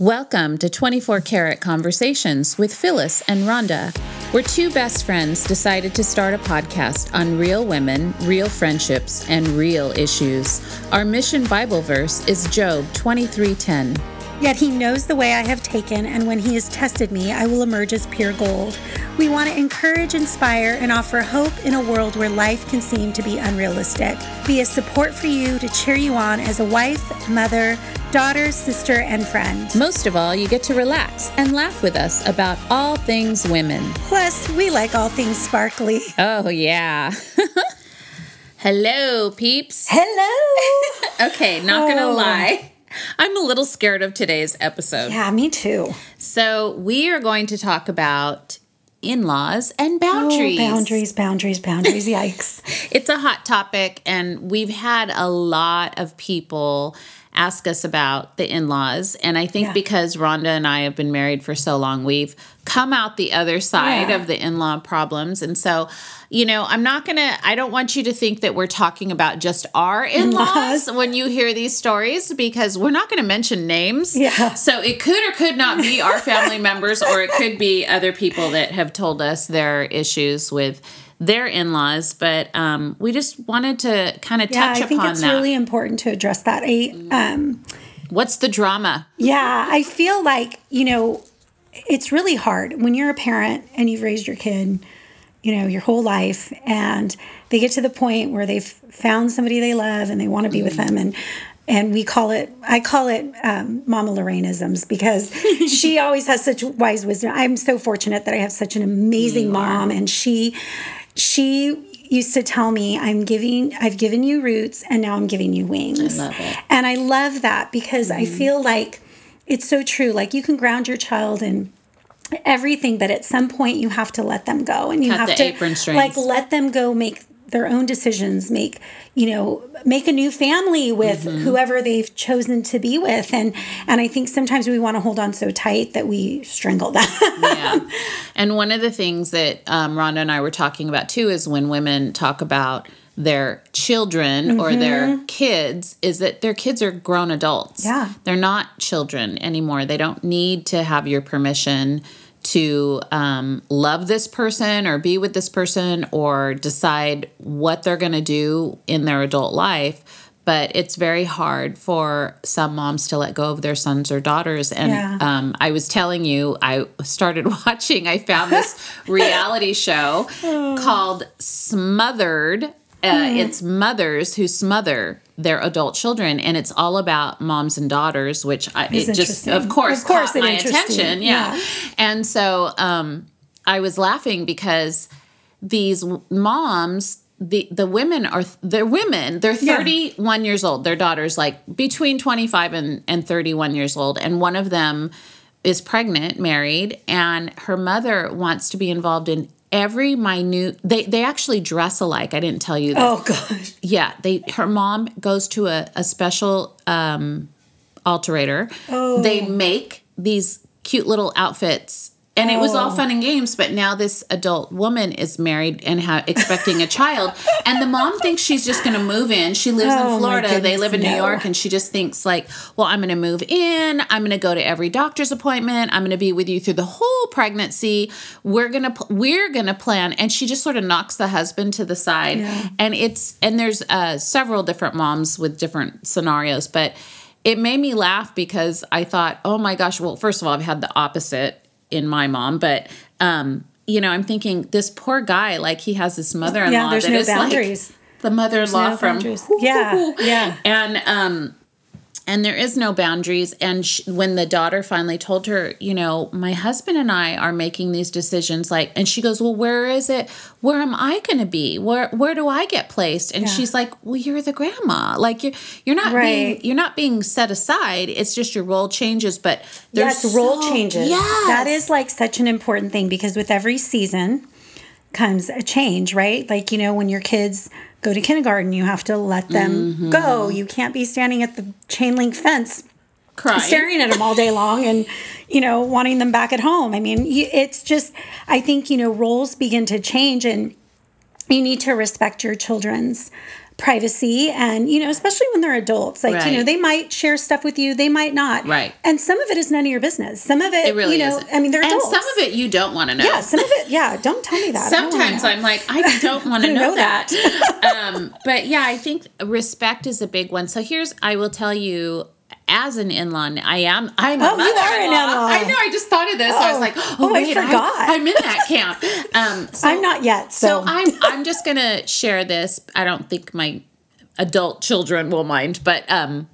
Welcome to 24 Karat Conversations with Phyllis and Rhonda. We're two best friends decided to start a podcast on real women, real friendships, and real issues. Our mission Bible verse is Job 23:10. Yet he knows the way I have taken, and when he has tested me, I will emerge as pure gold. We want to encourage, inspire, and offer hope in a world where life can seem to be unrealistic. Be a support for you to cheer you on as a wife, mother, daughter, sister, and friend. Most of all, you get to relax and laugh with us about all things women. Plus, we like all things sparkly. Oh, yeah. Hello, peeps. Hello. okay, not gonna Oh. lie. I'm a little scared of today's episode. yeah, me too. So, we are going to talk about in laws and boundaries. Oh, boundaries, boundaries, boundaries. Yikes. It's a hot topic, and we've had a lot of people ask us about the in laws. And I think Yeah. because Rhonda and I have been married for so long, we've come out the other side Yeah. of the in law problems. And so, you know, I'm not going to, I don't want you to think that we're talking about just our in laws when you hear these stories because we're not going to mention names. Yeah. So it could or could not be our family members, or it could be other people that have told us their issues with their in-laws but um, we just wanted to kind of touch upon that. Yeah, touch I think upon it's that really important to address that. I, um, what's the drama Yeah, I feel like, you know, it's really hard when you're a parent and you've raised your kid, you know, your whole life and they get to the point where they've found somebody they love and they want to be with them and and we call it I call it um, Mama Lorraineisms because she always has such wise wisdom. I'm so fortunate that I have such an amazing mom and she she used to tell me i'm giving i've given you roots and now i'm giving you wings love it. and i love that because i Mm-hmm. feel like it's so true like you can ground your child in everything but at some point you have to let them go and you Cut have to like let them go make their own decisions make you know make a new family with Mm-hmm. whoever they've chosen to be with. And and i think sometimes we want to hold on so tight that we strangle that yeah. And one of the things that um, rhonda and i were talking about too is when women talk about their children or their kids is that their kids are grown adults. Yeah. they're not children anymore. They don't need to have your permission to um, love this person or be with this person or decide what they're going to do in their adult life but it's very hard for some moms to let go of their sons or daughters. And Yeah. um, i was telling you i started watching i found this reality show called smothered. Uh, it's mothers who smother their adult children and it's all about moms and daughters which I, it just of course, Of course caught my attention yeah. Yeah. and so um, i was laughing because these moms the the women are they're women they're Yeah. 31 years old their daughters like between 25 and, and 31 years old and one of them is pregnant married and her mother wants to be involved in every minute they they actually dress alike. I didn't tell you that. Oh gosh. Yeah they her mom goes to a, a special um alterator. Oh. they make these cute little outfits and it was all Oh. fun and games but now this adult woman is married and ha- expecting a child. And the mom thinks she's just going to move in. She lives Oh, in florida. They live in new york and she just thinks like well i'm going to move in. I'm going to go to every doctor's appointment. I'm going to be with you through the whole pregnancy. We're going to pl- we're going to plan. And she just sort of knocks the husband to the side. Yeah. and it's and there's uh, several different moms with different scenarios but it made me laugh because i thought oh my gosh well first of all i've had the opposite in my mom but um you know i'm thinking this poor guy like he has this mother-in-law Yeah, there's that no is like boundaries. the mother-in-law no from boundaries. Yeah, yeah. and um and there is no boundaries and sh- when the daughter finally told her you know my husband and i are making these decisions like and she goes well where is it where am i going to be where where do i get placed and Yeah. she's like well you're the grandma like you're you're not being you're not being set aside it's just your role changes but there's Yes, role changes. yes. That is like such an important thing because with every season comes a change, right? Like, you know, when your kids go to kindergarten, you have to let them Mm-hmm. go. You can't be standing at the chain link fence crying staring at them all day long and, you know, wanting them back at home. I mean, it's just, I think, you know, roles begin to change and you need to respect your children's privacy and you know especially when they're adults like you know they might share stuff with you they might not Right. and some of it is none of your business some of it, It really you know is. i mean they're and adults some of it you don't want to know. yeah some of it yeah don't tell me that I don't wanna Sometimes. I'm like, I don't want to know, know that. um, but yeah, I think respect is a big one. So here's, I will tell you, as an in-law, I am. I'm a Oh, you are an. I know. I just thought of this. I was Oh. like, oh, Oh, I forgot. I, am in that camp. Um, so, i'm not yet so, so I'm. I'm just gonna share this. I don't think my adult children will mind, but um,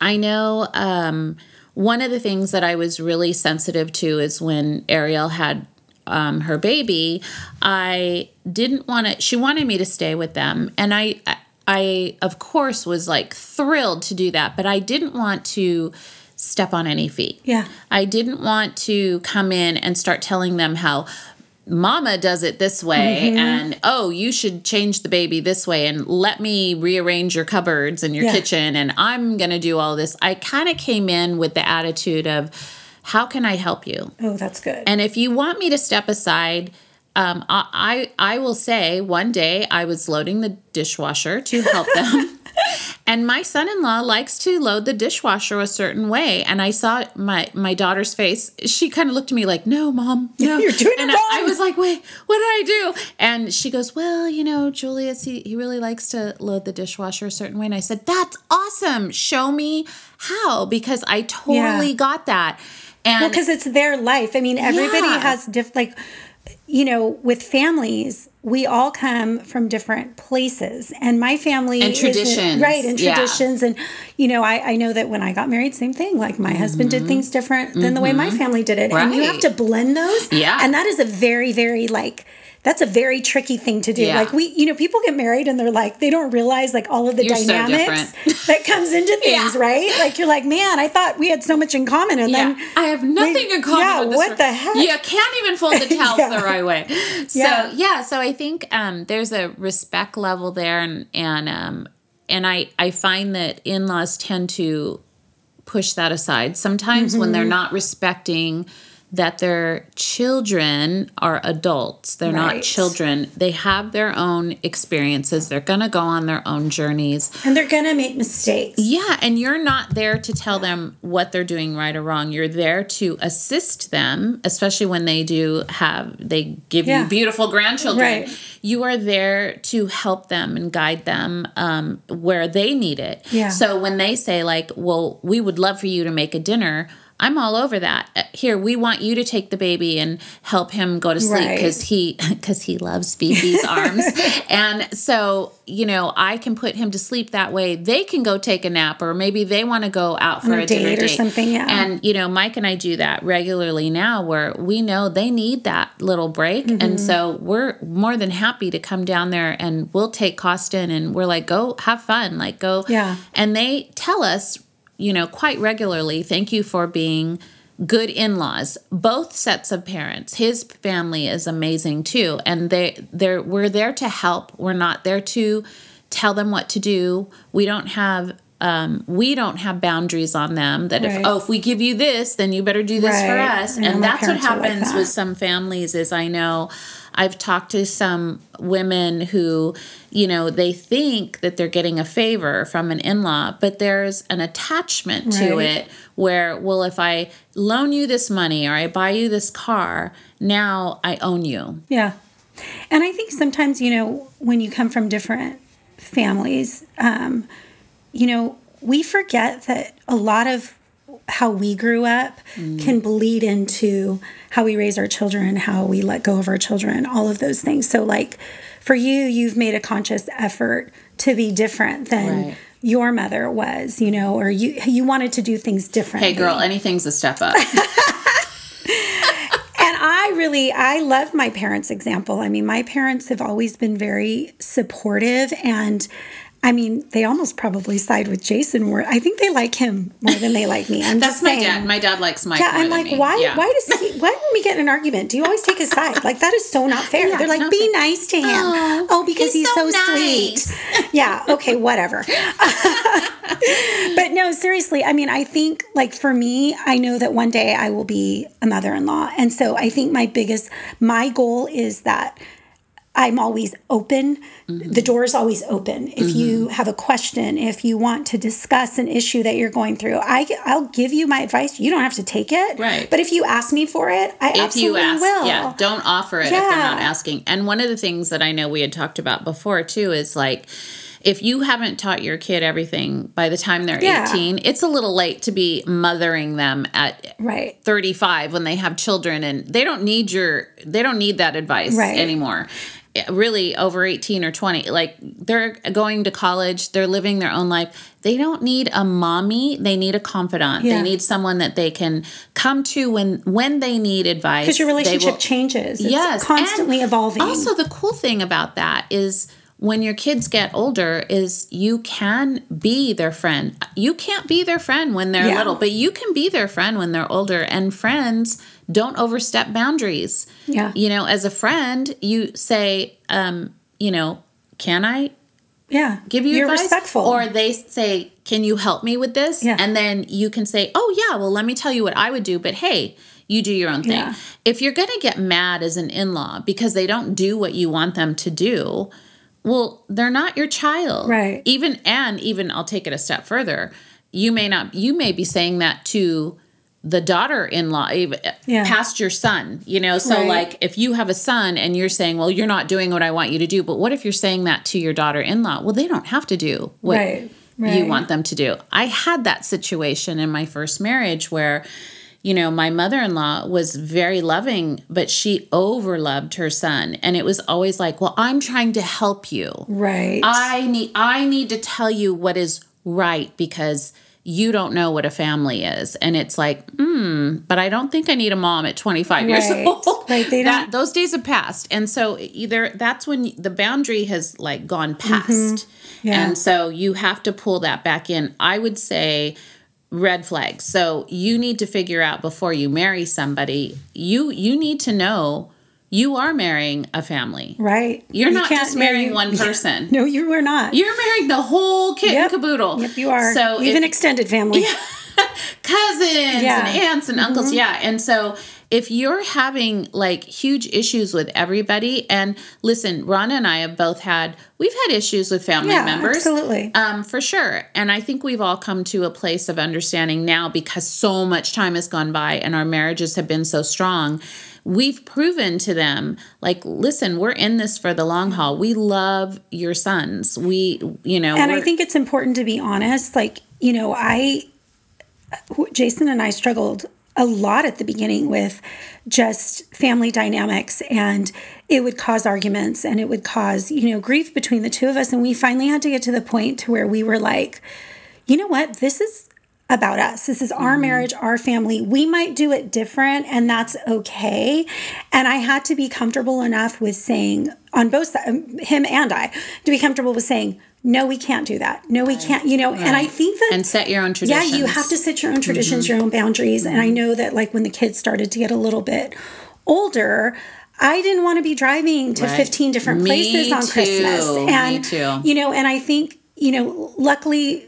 I know um, one of the things that I was really sensitive to is when Ariel had um, her baby. I didn't want to. She wanted me to stay with them, and I, I of course was like thrilled to do that, but I didn't want to step on any feet. Yeah. I didn't want to come in and start telling them how mama does it this way Mm-hmm. and oh you should change the baby this way and let me rearrange your cupboards and your Yeah. kitchen and i'm going to do all this i kind of came in with the attitude of how can i help you oh that's good and if you want me to step aside um, I, I I will say one day I was loading the dishwasher to help them. And my son-in-law likes to load the dishwasher a certain way, and I saw my my daughter's face. She kind of looked at me like, "No, mom, no." You're doing it and I, I was like, "Wait, what did I do?" And she goes, "Well, you know, Julius, he he really likes to load the dishwasher a certain way." And I said, "That's awesome. Show me how," because I totally Yeah. got that. And well because it's their life i mean everybody Yeah. has diff like you know with families we all come from different places and my family And traditions. right and Yeah. traditions and you know I, I know that when i got married same thing like my husband did things different than the way my family did it and you have Mm-hmm. To blend those Yeah. and that is a very very like that's a very tricky thing to do. Yeah. Like we, you know, people get married and they're like, they don't realize like all of the You're dynamics different. that comes into things, Yeah. right? Like you're like, man, I thought we had so much in common, and Yeah, then I have nothing we- in common yeah, with this. what one. the heck? You can't even fold the towels the right way. So Yeah. so I think um, there's a respect level there, and and um, and I I find that in laws tend to push that aside sometimes when they're Mm-hmm. not respecting that their children are adults they're not children they have their own experiences they're going to go on their own journeys and they're gonna make mistakes. yeah, and you're not there to tell them what they're doing right or wrong. You're there to assist them, especially when they do have they give Yeah. you beautiful grandchildren. Right. You are there to help them and guide them um, where they need it. Yeah. So when they say like, "Well, we would love for you to make a dinner," I'm all over that. Uh, Here, we want you to take the baby and help him go to sleep Right. because he because he loves Phoebe's arms, and so you know I can put him to sleep that way. They can go take a nap, or maybe they want to go out for a a, date or date something, yeah. And you know, Mike and I do that regularly now, where we know they need that little break, Mm-hmm. and so we're more than happy to come down there and we'll take Costin and we're like, go have fun, like go, Yeah. And they tell us, you know, quite regularly, thank you for being good in-laws. Both sets of parents his family is amazing too and they they're we're there to help. We're not there to tell them what to do. We don't have um, we don't have boundaries on them that Right. if oh if we give you this then you better do this for us. Know and that's what are like happens that. with some families is i know i've talked to some women who you know they think that they're getting a favor from an in-law but there's an attachment to it where well if i loan you this money or i buy you this car now i own you Yeah. And I think sometimes, you know, when you come from different families, um, you know, we forget that a lot of how we grew up can bleed into how we raise our children, how we let go of our children, all of those things. So, like for you, you've made a conscious effort to be different than Right. your mother was, you know, or you you wanted to do things differently. hey girl anything's a step up And I really, I love my parents' example. I mean, my parents have always been very supportive and I mean, they almost probably side with Jason more. I think they like him more than they like me. I'm that's my saying. dad my dad likes mike Yeah, I'm like, why? Yeah. Why does he? Why when we get in an argument, do you always take his side? Like that is so not fair. Yeah, They're like, be nice to him. Oh, Oh, because he's, he's so, so sweet. yeah. Okay. Whatever. but no, seriously. I mean, I think like for me, I know that one day I will be a mother-in-law, and so I think my biggest, my goal is that I'm always open. The mm-hmm. door is always open. If mm-hmm. you have a question, if you want to discuss an issue that you're going through, I, I'll give you my advice. You don't have to take it. Right. But if you ask me for it, I if absolutely you ask, will. yeah, don't offer it if they're not asking. And one of the things that I know we had talked about before too is like if you haven't taught your kid everything by the time they're Yeah. 18, it's a little late to be mothering them at Right. 35 when they have children and they don't need your they don't need that advice Right. anymore really over 18 or 20 like they're going to college they're living their own life they don't need a mommy they need a confidant Yeah. they need someone that they can come to when when they need advice Because your relationship will- changes. It's yes constantly and evolving. also the cool thing about that is when your kids get older is you can be their friend you can't be their friend when they're Yeah. little but you can be their friend when they're older and friends don't overstep boundaries Yeah. you know as a friend you say um you know can i yeah. give you You're advice respectful. or they say can you help me with this Yeah. and then you can say oh yeah well let me tell you what i would do but hey you do your own thing Yeah. if you're going to get mad as an in-law because they don't do what you want them to do well they're not your child Right. even and even i'll take it a step further you may not you may be saying that to the daughter-in-law Yeah. past your son you know? So Right. like if you have a son and you're saying well you're not doing what i want you to do but what if you're saying that to your daughter-in-law? Well they don't have to do what Right, you want them to do. I had that situation in my first marriage where you know my mother-in-law was very loving but she overloved her son. And it was always like well i'm trying to help you. Right. I need I need to tell you what is right because you don't know what a family is. And it's like, hmm, but I don't think I need a mom at 25 years old. Like, they that those days have passed. And so either that's when the boundary has like gone past. Mm-hmm. Yeah. And so you have to pull that back in. I would say red flags. So you need to figure out before you marry somebody, you you need to know you are marrying a family. right. You're You not just marrying marry- one person. No, you are not. You're marrying the whole kit Yep. and caboodle. Yep, you are. So even if- extended family. cousins Yeah. Mm-hmm. and aunts and uncles, yeah. And so if you're having like huge issues with everybody, and listen, Rhonda and I have both had we've had issues with family Yeah, members, absolutely. um, for sure. And I think we've all come to a place of understanding now because so much time has gone by and our marriages have been so strong. We've proven to them, like, listen, we're in this for the long haul. We love your sons. We, you know, and I think it's important to be honest. Like, you know, I, Jason and I struggled a lot at the beginning with just family dynamics, and it would cause arguments and it would cause, you know, grief between the two of us. And we finally had to get to the point to where we were like, you know what? This is about us. This is our mm-hmm. marriage, our family. We might do it different, and that's okay. And I had to be comfortable enough with saying, on both sides, um, him and I, to be comfortable with saying, no, we can't do that. No, we can't, you know. And I think that and set your own traditions. yeah, you have to set your own traditions, mm-hmm. your own boundaries. And I mm-hmm. know that, like, when the kids started to get a little bit older, I didn't want to be driving to Right. 15 different Me places on too. Christmas. Me And, too. you know, and I think, you know, luckily,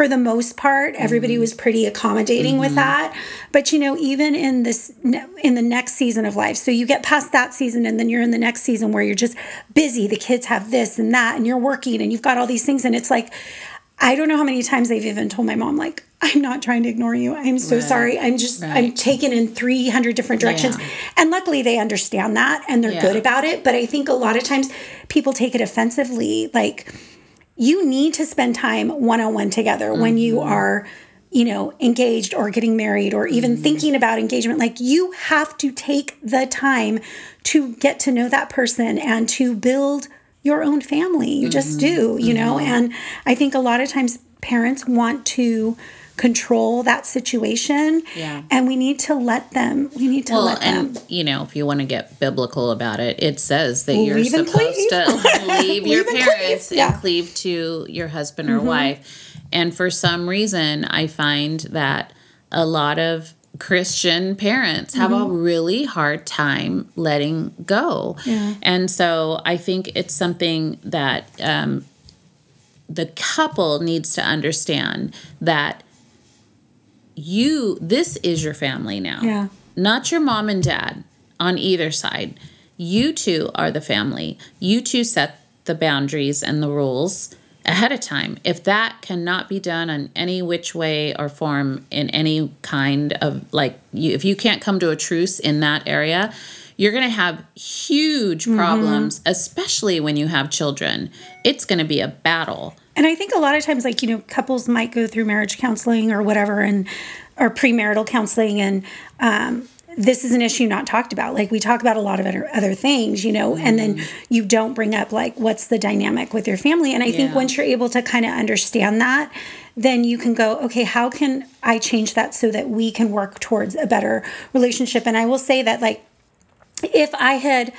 for the most part, everybody Mm-hmm. was pretty accommodating with that. But you know, even in this in the next season of life, so you get past that season, and then you're in the next season where you're just busy. The kids have this and that, and you're working, and you've got all these things, and it's like, I don't know how many times they've even told my mom, like, I'm not trying to ignore you. I'm so Right. sorry. I'm just I'm Right. taken in 300 different directions, Yeah. and luckily they understand that and they're Yeah. good about it. But I think a lot of times people take it offensively, like you need to spend time one on one together when you Mm-hmm. are, you know, engaged or getting married or even Mm-hmm. thinking about engagement. Like you have to take the time to get to know that person and to build your own family. You just Mm-hmm. do, you know? And I think a lot of times parents want to control that situation Yeah. and we need to let them we need to Well, let them and you know, if you want to get biblical about it, it says that you're Leave supposed to leave your and parents cleave, yeah. Mm-hmm. and cleave to your husband or wife. And for some reason, I find that a lot of Christian parents have Mm-hmm. a really hard time letting go. Yeah. And so I think it's something that um, the couple needs to understand that you, this is your family now Yeah. not your mom and dad on either side. you two are the family. You two set the boundaries and the rules ahead of time. If that cannot be done in any which way or form in any kind of like you if you can't come to a truce in that area, you're going to have huge mm-hmm. problems, especially when you have children. It's going to be a battle. And I think a lot of times, like, you know, couples might go through marriage counseling or whatever, and or premarital counseling, and um, this is an issue not talked about. Like, we talk about a lot of other, other things, you know, and then you don't bring up, like, what's the dynamic with your family. And I think once you're able to kind of understand that, then you can go, okay, how can I change that so that we can work towards a better relationship? And I will say that, like, if I had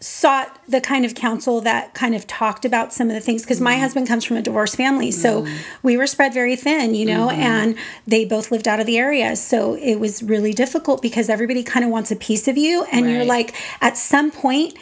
sought the kind of counsel that kind of talked about some of the things because my mm-hmm. husband comes from a divorced family so mm-hmm. we were spread very thin you know mm-hmm. and they both lived out of the area so it was really difficult because everybody kind of wants a piece of you and you're like at some point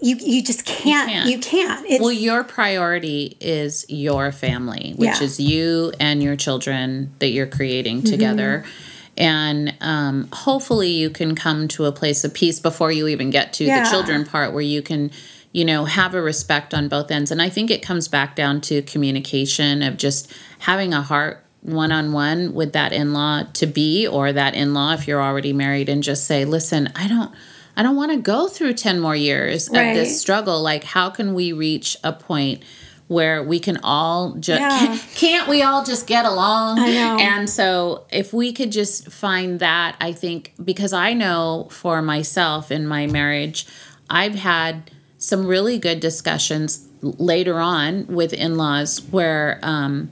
you you just can't can't. you can't, it's Well, your priority is your family, which Yeah. is you and your children that you're creating Mm-hmm. And um, hopefully, you can come to a place of peace before you even get to Yeah. the children part where you can, you know, have a respect on both ends. And I think it comes back down to communication of just having a heart one on one with that in law to be or that in law if you're already married and just say, listen, I don't. I don't want to go through 10 more years Right. of this struggle. Like, how can we reach a point where we can all just, Yeah. can't, we all just get along? And so, if we could just find that, I think, because I know for myself in my marriage, I've had some really good discussions later on with in laws where, um,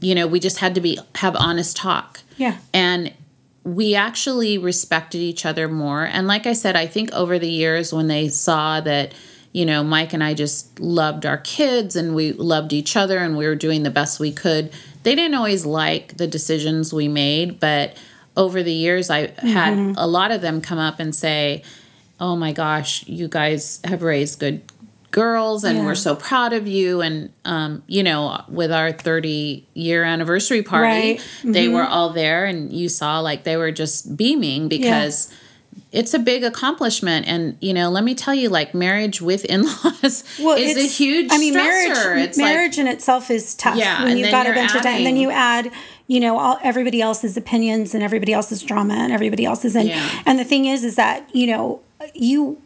you know, we just had to be have honest talk. Yeah. And we actually respected each other more. And like I said, I think over the years when they saw that, you know, Mike and I just loved our kids and we loved each other and we were doing the best we could, they didn't always like the decisions we made. But over the years, I had a lot of them come up and say, Oh my gosh, you guys have raised good girls and Yeah. we're so proud of you and um, you know with our 30 year anniversary party Right. they were all there and you saw like they were just beaming because it's a big accomplishment and you know let me tell you like marriage with in-laws is a huge I mean, stressor. marriage it's like marriage in itself is tough Yeah, when and you've got a bunch of time, and then you add, you know, all everybody else's opinions and everybody else's drama and everybody else's and Yeah. and the thing is, is that you know you.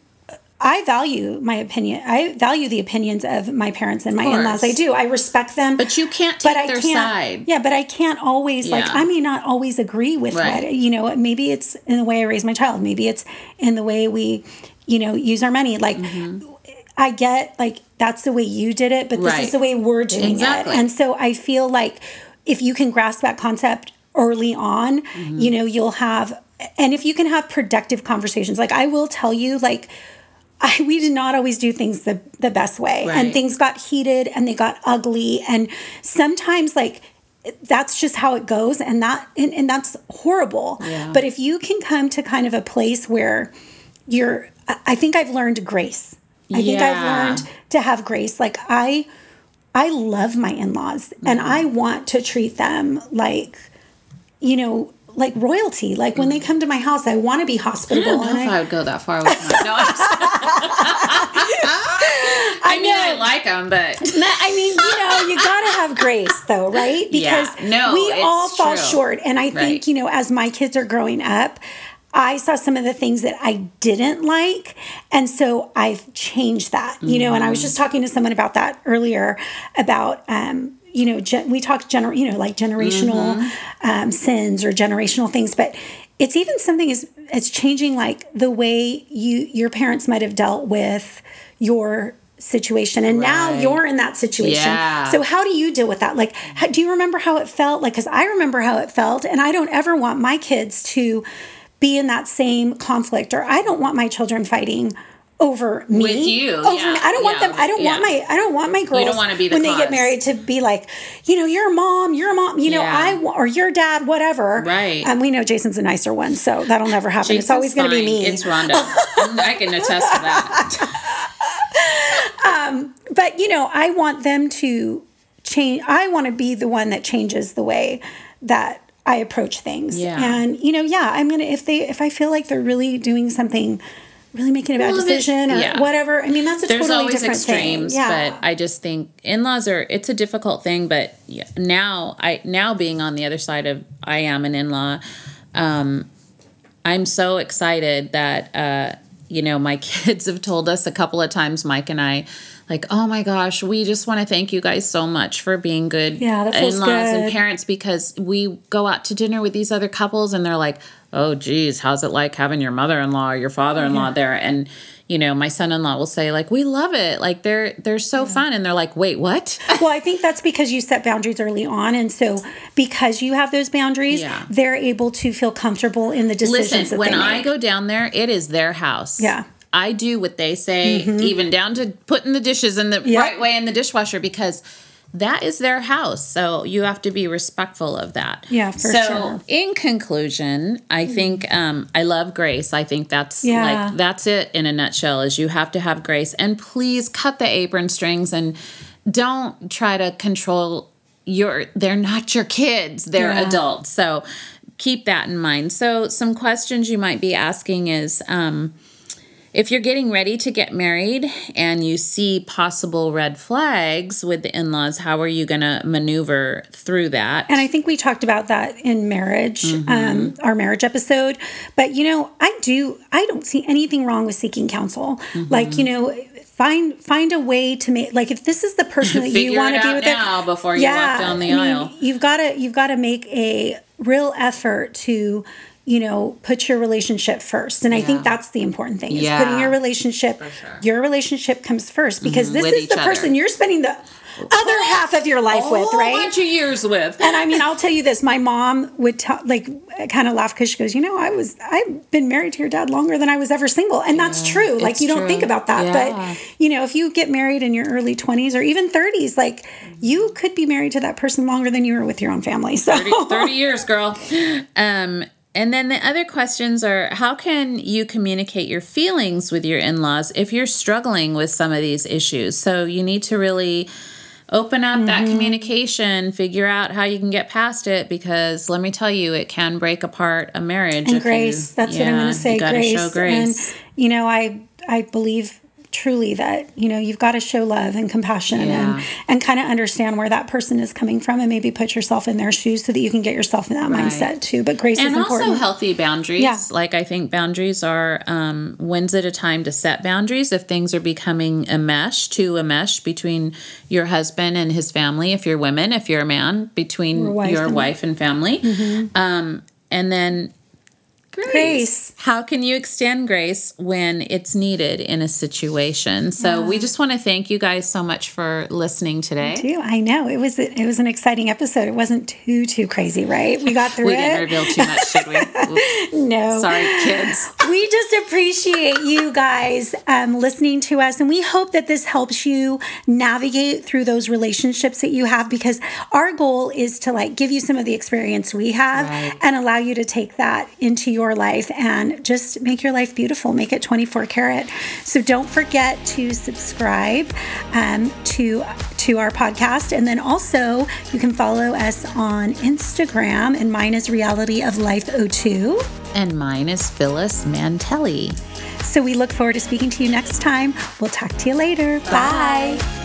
I value my opinion. I value the opinions of my parents and my in-laws. I do. I respect them. but you can't take but I their can't. side Yeah, but I can't always like I may not always agree with Right. what you know. Maybe it's in the way I raise my child. Maybe it's in the way we, you know, use our money. Like Mm-hmm. I get like that's the way you did it, but this Right. is the way we're doing Exactly. it. And so I feel like if you can grasp that concept early on, Mm-hmm. you know, you'll have and if you can have productive conversations. Like I will tell you like I, we did not always do things the, the best way. And things got heated and they got ugly. And sometimes like that's just how it goes. And that and, and that's horrible. Yeah. but if you can come to kind of a place where you're I- think i've learned grace. I think i've learned to have grace. Like i i love my in-laws and Mm-hmm. i want to treat them like you know like royalty like when they come to my house i want to be hospitable. I don't know and if I- I would go that far with my no, I'm I mean, I like them, but I mean, you know, you got to have grace, though, right? Yeah. Because No, we all fall true. short. And I think, Right. you know, as my kids are growing up, I saw some of the things that I didn't like. And so I've changed that, you know, and I was just talking to someone about that earlier about, um, you know, gen- we talk gener- you know, like generational um, sins or generational things, but it's even something is it's changing like the way you your parents might have dealt with your situation and now you're in that situation. Yeah. so how do you deal with that? Like how, do you remember how it felt? Like because i remember how it felt and i don't ever want my kids to be in that same conflict or i don't want my children fighting over me With you, over yeah, me. i don't want them i don't want my i don't want my girls don't wanna be the when they get married to be like you know you're a mom you're a mom you know Yeah. i or your dad whatever Right. and we know jason's a nicer one so that'll never happen it's always going to be me It's Rhonda. I can attest to that. um, but you know i want them to change i want to be the one that changes the way that i approach things Yeah. and you know yeah i'm gonna if they if i feel like they're really doing something really making a bad Well, decision or yeah. whatever. I mean, that's a There's totally always different extremes, thing. Yeah. but I just think in-laws are it's a difficult thing, but now I now being on the other side of I am an in-law, um, I'm so excited that uh, you know my kids have told us a couple of times, Mike and I, like, oh my gosh, we just want to thank you guys so much for being good Yeah, that in-laws and parents because we go out to dinner with these other couples and they're like, oh geez, how's it like having your mother-in-law or your father-in-law there? And you know, my son-in-law will say like, we love it, like they're they're so fun, and they're like, wait, what? well, I think that's because you set boundaries early on. And so because you have those boundaries, Yeah. they're able to feel comfortable in the decisions Listen, when I go down there, it is their house. Yeah. Mm-hmm. I do what they say, even down to putting the dishes in the Yep. right way in the dishwasher because that is their house. So you have to be respectful of that. Yeah, for so sure. Mm-hmm. in conclusion, I think um, I love grace. I think that's Yeah. like that's it in a nutshell. Is you have to have grace, and please cut the apron strings and don't try to control your. They're not your kids. They're Yeah. adults. So keep that in mind. So some questions you might be asking is. Um, if you're getting ready to get married and you see possible red flags with the in laws, how are you going to maneuver through that? And I think we talked about that in marriage, Mm-hmm. um, our marriage episode. But you know, I do. I don't see anything wrong with seeking counsel. Mm-hmm. Like you know, find find a way to make like if this is the person that you want to be with now before you walk down the I mean, aisle. You've got to you've got to make a real effort to you know put your relationship first and i think that's the important thing is Yeah. putting your relationship sure. Mm-hmm. your relationship comes first because this with is the other. person you're spending the other half of your life with whole right bunch of years with. and I mean, I'll tell you this: my mom would tell, like, kind of laugh because she goes, "You know, I was, I've been married to your dad longer than I was ever single," and that's true. Like, you don't true. think about that, Yeah. but you know, if you get married in your early twenties or even thirties, like, you could be married to that person longer than you were with your own family. So, 30, 30 years, girl. Um, and then the other questions are how can you communicate your feelings with your in laws if you're struggling with some of these issues? So you need to really open up that Mm-hmm. communication, figure out how you can get past it because let me tell you, it can break apart a marriage. and if you- grace. that's what I'm going to say. You Grace. show grace. And you know, I I believe truly that you know you've got to show love and compassion Yeah. and and kind of understand where that person is coming from and maybe put yourself in their shoes so that you can get yourself in that mindset too. But grace and is also important. healthy boundaries. Yeah. Like I think boundaries are um, when's it a time to set boundaries if things are becoming a mesh, to a mesh between your husband and his family. If you're women, if you're a man, between wife your and- Mm-hmm. wife and family. Um, and then grace. Grace. How can you extend grace when it's needed in a situation? So we just want to thank you guys so much for listening today. too. I know it was it was an exciting episode. It wasn't too too crazy, right? We got through We didn't reveal too much, did we? No, Sorry, kids. We just appreciate you guys um, listening to us, and we hope that this helps you navigate through those relationships that you have. Because our goal is to like give you some of the experience we have Right. and allow you to take that into your life and just make your life beautiful. Make it 24 karat. So don't forget to subscribe um, to to our podcast, and then also you can follow us on Instagram, and mine is Reality of Life 02. And mine is Phyllis Mantelli. So we look forward to speaking to you next time. We'll talk to you later. Bye.